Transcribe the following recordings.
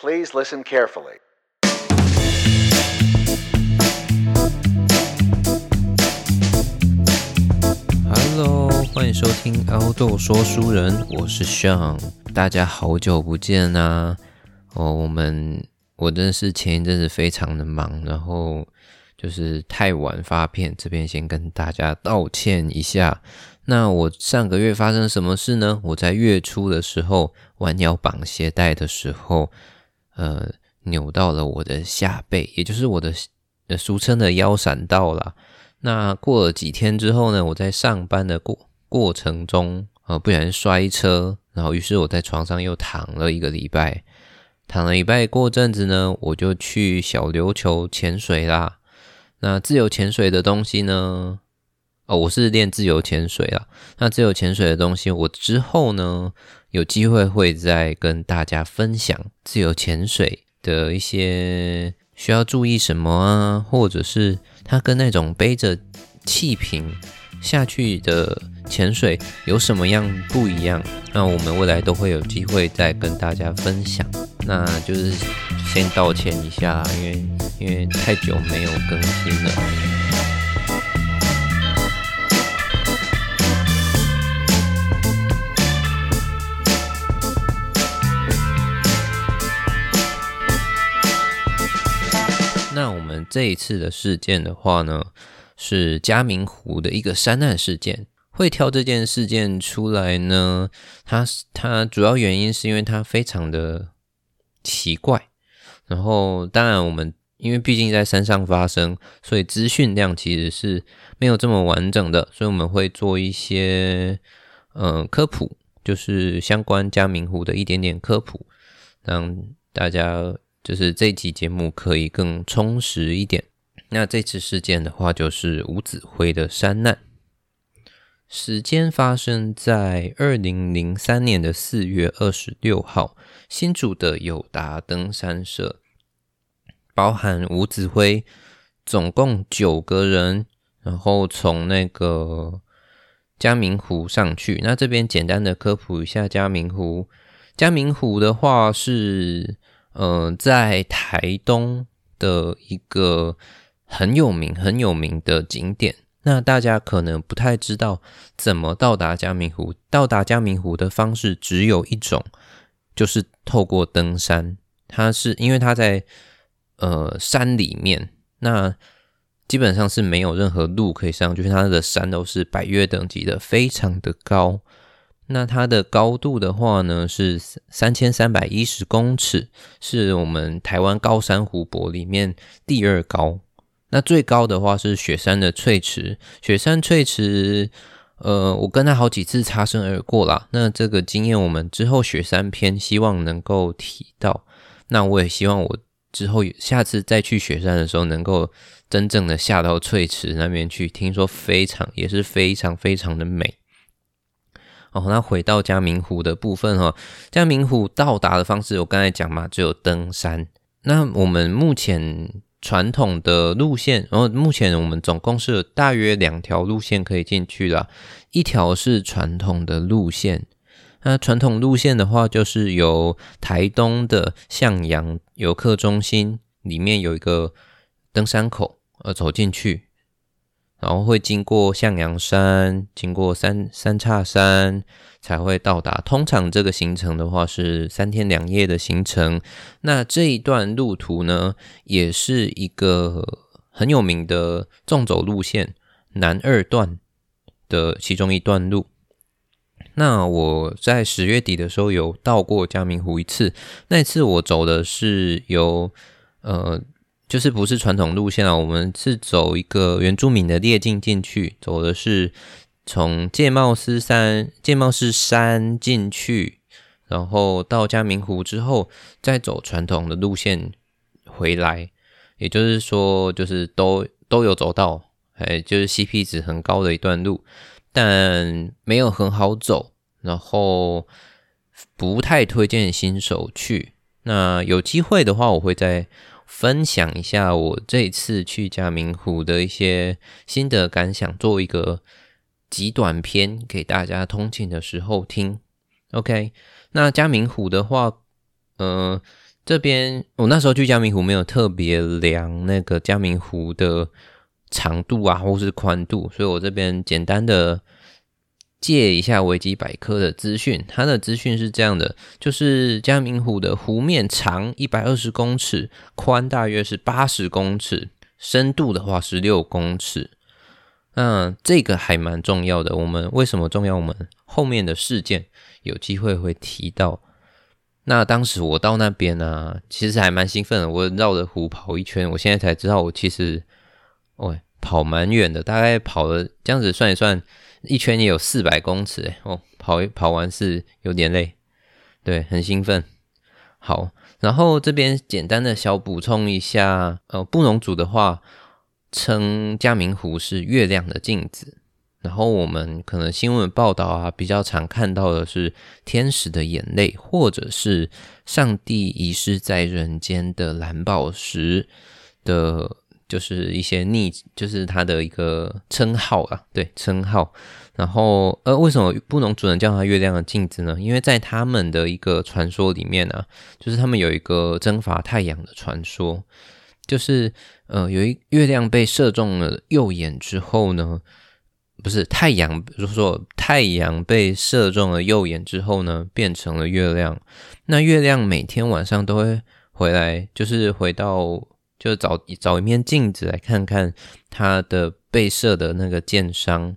Please listen carefully. Hello，欢迎收听凹豆说书人，我是 Sean，大家好久不见啊！哦，我们我真的是前一阵子非常的忙，然后就是太晚发片，这边先跟大家道歉一下。那我上个月发生什么事呢？我在月初的时候弯腰绑鞋带的时候，呃，扭到了我的下背，也就是我的呃俗称的腰闪到了。那过了几天之后呢，我在上班的过过程中，呃，不小心摔车，然后于是我在床上又躺了一个礼拜，躺了礼拜过阵子呢，我就去小琉球潜水啦。那自由潜水的东西呢？哦，我是练自由潜水啦。那自由潜水的东西，我之后呢有机会会再跟大家分享自由潜水的一些需要注意什么啊，或者是它跟那种背着气瓶下去的潜水有什么样不一样？那我们未来都会有机会再跟大家分享。那就是先道歉一下，因为因为太久没有更新了。这一次的事件的话呢，是嘉明湖的一个山难事件。会挑这件事件出来呢，它是它主要原因是因为它非常的奇怪。然后，当然我们因为毕竟在山上发生，所以资讯量其实是没有这么完整的，所以我们会做一些嗯科普，就是相关嘉明湖的一点点科普，让大家。就是这集节目可以更充实一点。那这次事件的话，就是吴子辉的山难，时间发生在二零零三年的四月二十六号，新竹的友达登山社，包含吴子辉，总共九个人，然后从那个嘉明湖上去。那这边简单的科普一下嘉明湖，嘉明湖的话是。嗯，在台东的一个很有名、很有名的景点，那大家可能不太知道怎么到达嘉明湖。到达嘉明湖的方式只有一种，就是透过登山。它是因为它在呃山里面，那基本上是没有任何路可以上，就是它的山都是百越等级的，非常的高。那它的高度的话呢，是三千三百一十公尺，是我们台湾高山湖泊里面第二高。那最高的话是雪山的翠池，雪山翠池，呃，我跟他好几次擦身而过啦。那这个经验我们之后雪山篇希望能够提到。那我也希望我之后下次再去雪山的时候，能够真正的下到翠池那边去，听说非常也是非常非常的美。哦，那回到嘉明湖的部分哈，嘉明湖到达的方式我刚才讲嘛，只有登山。那我们目前传统的路线，然后目前我们总共是大约两条路线可以进去了。一条是传统的路线，那传统路线的话，就是由台东的向阳游客中心里面有一个登山口，呃，走进去。然后会经过向阳山，经过三三叉山，才会到达。通常这个行程的话是三天两夜的行程。那这一段路途呢，也是一个很有名的纵走路线南二段的其中一段路。那我在十月底的时候有到过嘉明湖一次，那次我走的是由呃。就是不是传统路线啊，我们是走一个原住民的列径进去，走的是从界茂斯山、界茂斯山进去，然后到嘉明湖之后，再走传统的路线回来。也就是说，就是都都有走到，哎，就是 CP 值很高的一段路，但没有很好走，然后不太推荐新手去。那有机会的话，我会在。分享一下我这次去嘉明湖的一些心得感想，做一个极短篇给大家通勤的时候听。OK，那嘉明湖的话，呃，这边我那时候去嘉明湖没有特别量那个嘉明湖的长度啊，或是宽度，所以我这边简单的借一下维基百科的资讯。它的资讯是这样的：就是嘉明湖的湖面长一百二十公尺，宽大约是八十公尺，深度的话是六公尺。那这个还蛮重要的。我们为什么重要？我们后面的事件有机会会提到。那当时我到那边呢，其实还蛮兴奋的。我绕着湖跑一圈，我现在才知道，我其实，哦，跑蛮远的，大概跑了这样子算一算，一圈也有四百公尺诶哦，跑跑完是有点累，对，很兴奋。好，然后这边简单的小补充一下，呃，布农族的话称嘉明湖是月亮的镜子。然后我们可能新闻报道啊，比较常看到的是天使的眼泪，或者是上帝遗失在人间的蓝宝石的，就是一些逆，就是它的一个称号啊，对，称号。然后，呃，为什么不能主人叫它月亮的镜子呢？因为在他们的一个传说里面呢，就是他们有一个征伐太阳的传说，就是呃，有一月亮被射中了右眼之后呢。不是太阳，比如说太阳被射中了右眼之后呢，变成了月亮。那月亮每天晚上都会回来，就是回到，就找找一面镜子来看看它的被射的那个箭伤。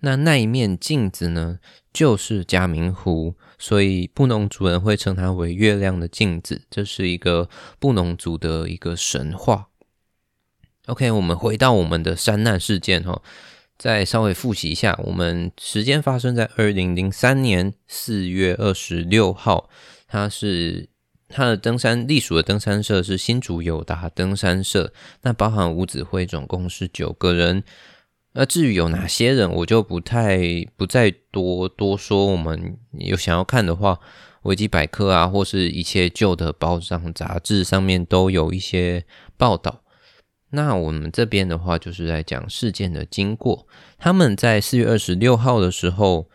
那那一面镜子呢，就是嘉明湖，所以布农族人会称它为月亮的镜子。这是一个布农族的一个神话。OK，我们回到我们的山难事件哈。再稍微复习一下，我们时间发生在二零零三年四月二十六号。它是它的登山隶属的登山社是新竹友达登山社，那包含五指挥总共是九个人。那至于有哪些人，我就不太不再多多说。我们有想要看的话，维基百科啊，或是一些旧的报章杂志上面都有一些报道。那我们这边的话，就是在讲事件的经过。他们在四月二十六号的时候，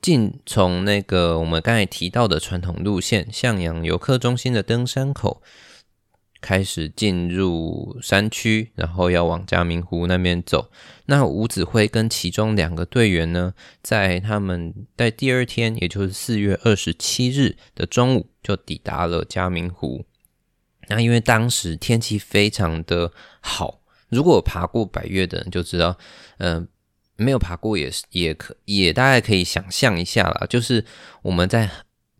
进从那个我们刚才提到的传统路线向阳游客中心的登山口开始进入山区，然后要往嘉明湖那边走。那吴子辉跟其中两个队员呢，在他们在第二天，也就是四月二十七日的中午，就抵达了嘉明湖。那因为当时天气非常的好，如果爬过百越的人就知道，嗯，没有爬过也是也可也大概可以想象一下啦。就是我们在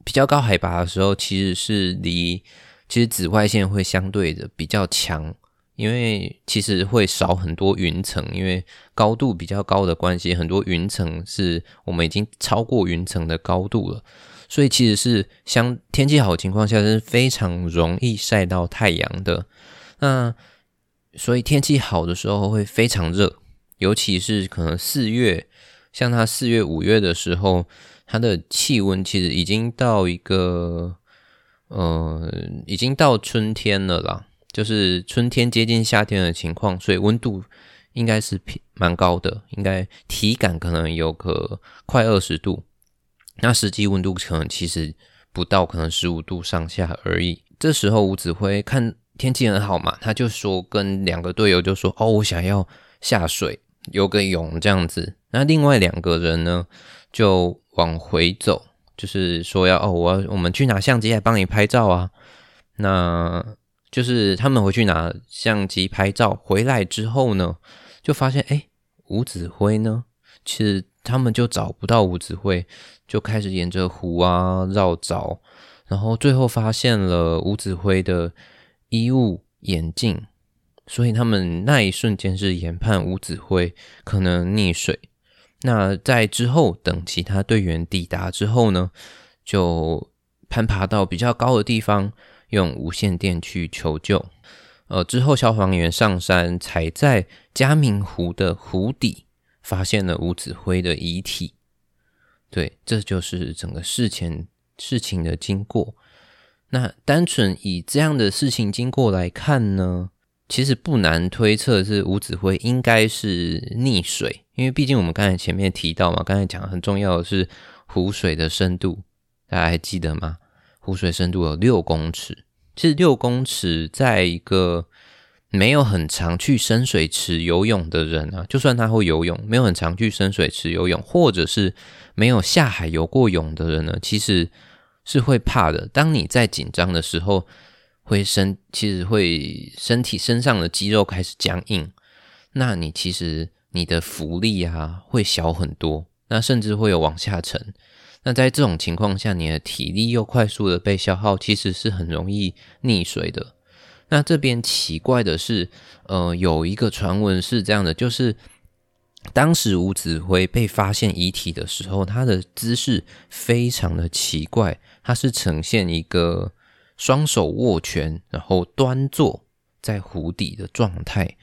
比较高海拔的时候，其实是离其实紫外线会相对的比较强，因为其实会少很多云层，因为高度比较高的关系，很多云层是我们已经超过云层的高度了。所以其实是相天气好的情况下是非常容易晒到太阳的。那所以天气好的时候会非常热，尤其是可能四月，像它四月五月的时候，它的气温其实已经到一个呃，已经到春天了啦，就是春天接近夏天的情况，所以温度应该是蛮高的，应该体感可能有个快二十度。那实际温度可能其实不到，可能十五度上下而已。这时候吴子辉看天气很好嘛，他就说跟两个队友就说：“哦，我想要下水游个泳这样子。”那另外两个人呢就往回走，就是说要哦，我要我们去拿相机来帮你拍照啊。那就是他们回去拿相机拍照，回来之后呢，就发现哎，吴子辉呢，其实他们就找不到吴子辉。就开始沿着湖啊绕找，然后最后发现了吴子辉的衣物、眼镜，所以他们那一瞬间是研判吴子辉可能溺水。那在之后等其他队员抵达之后呢，就攀爬到比较高的地方，用无线电去求救。呃，之后消防员上山，才在嘉明湖的湖底发现了吴子辉的遗体。对，这就是整个事前事情的经过。那单纯以这样的事情经过来看呢，其实不难推测是吴子辉应该是溺水，因为毕竟我们刚才前面提到嘛，刚才讲很重要的是湖水的深度，大家还记得吗？湖水深度有六公尺，其实六公尺在一个没有很常去深水池游泳的人啊，就算他会游泳，没有很常去深水池游泳，或者是没有下海游过泳的人呢，其实是会怕的。当你在紧张的时候，会身其实会身体身上的肌肉开始僵硬，那你其实你的浮力啊会小很多，那甚至会有往下沉。那在这种情况下，你的体力又快速的被消耗，其实是很容易溺水的。那这边奇怪的是，呃，有一个传闻是这样的，就是当时吴子辉被发现遗体的时候，他的姿势非常的奇怪，他是呈现一个双手握拳，然后端坐在湖底的状态，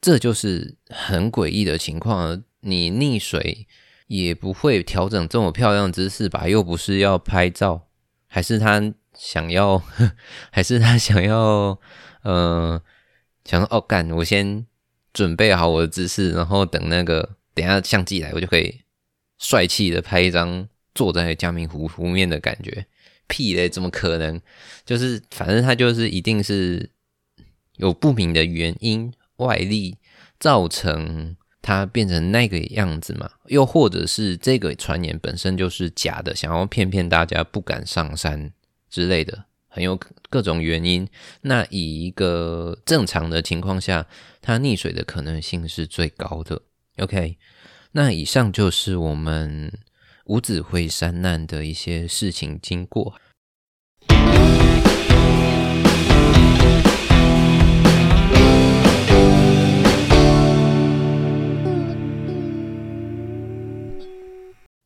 这就是很诡异的情况。你溺水。也不会调整这么漂亮姿势吧？又不是要拍照，还是他想要，还是他想要，呃，想说哦，干，我先准备好我的姿势，然后等那个等下相机来，我就可以帅气的拍一张坐在嘉明湖湖面的感觉。屁嘞，怎么可能？就是反正他就是一定是有不明的原因外力造成。它变成那个样子嘛？又或者是这个传言本身就是假的，想要骗骗大家不敢上山之类的，很有各种原因。那以一个正常的情况下，它溺水的可能性是最高的。OK，那以上就是我们五子会山难的一些事情经过。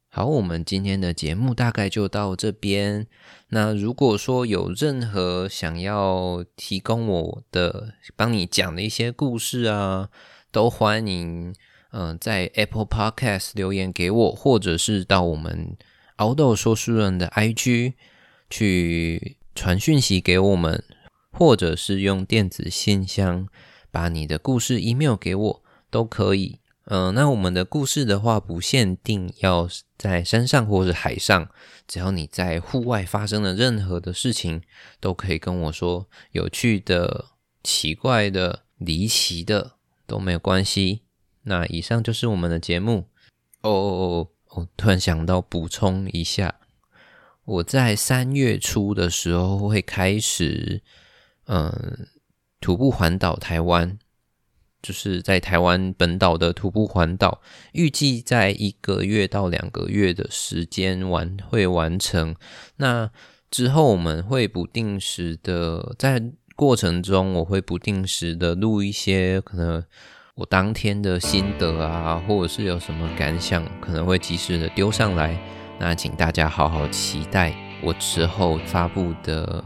好，我们今天的节目大概就到这边。那如果说有任何想要提供我的帮你讲的一些故事啊，都欢迎嗯在 Apple Podcast 留言给我，或者是到我们熬豆说书人的 IG 去传讯息给我们，或者是用电子信箱把你的故事 email 给我都可以。嗯，那我们的故事的话，不限定要在山上或是海上，只要你在户外发生的任何的事情，都可以跟我说，有趣的、奇怪的、离奇的都没有关系。那以上就是我们的节目。哦哦哦，我突然想到补充一下，我在三月初的时候会开始，嗯，徒步环岛台湾。就是在台湾本岛的徒步环岛，预计在一个月到两个月的时间完会完成。那之后我们会不定时的在过程中，我会不定时的录一些可能我当天的心得啊，或者是有什么感想，可能会及时的丢上来。那请大家好好期待我之后发布的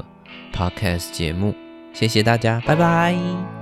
podcast 节目。谢谢大家，拜拜。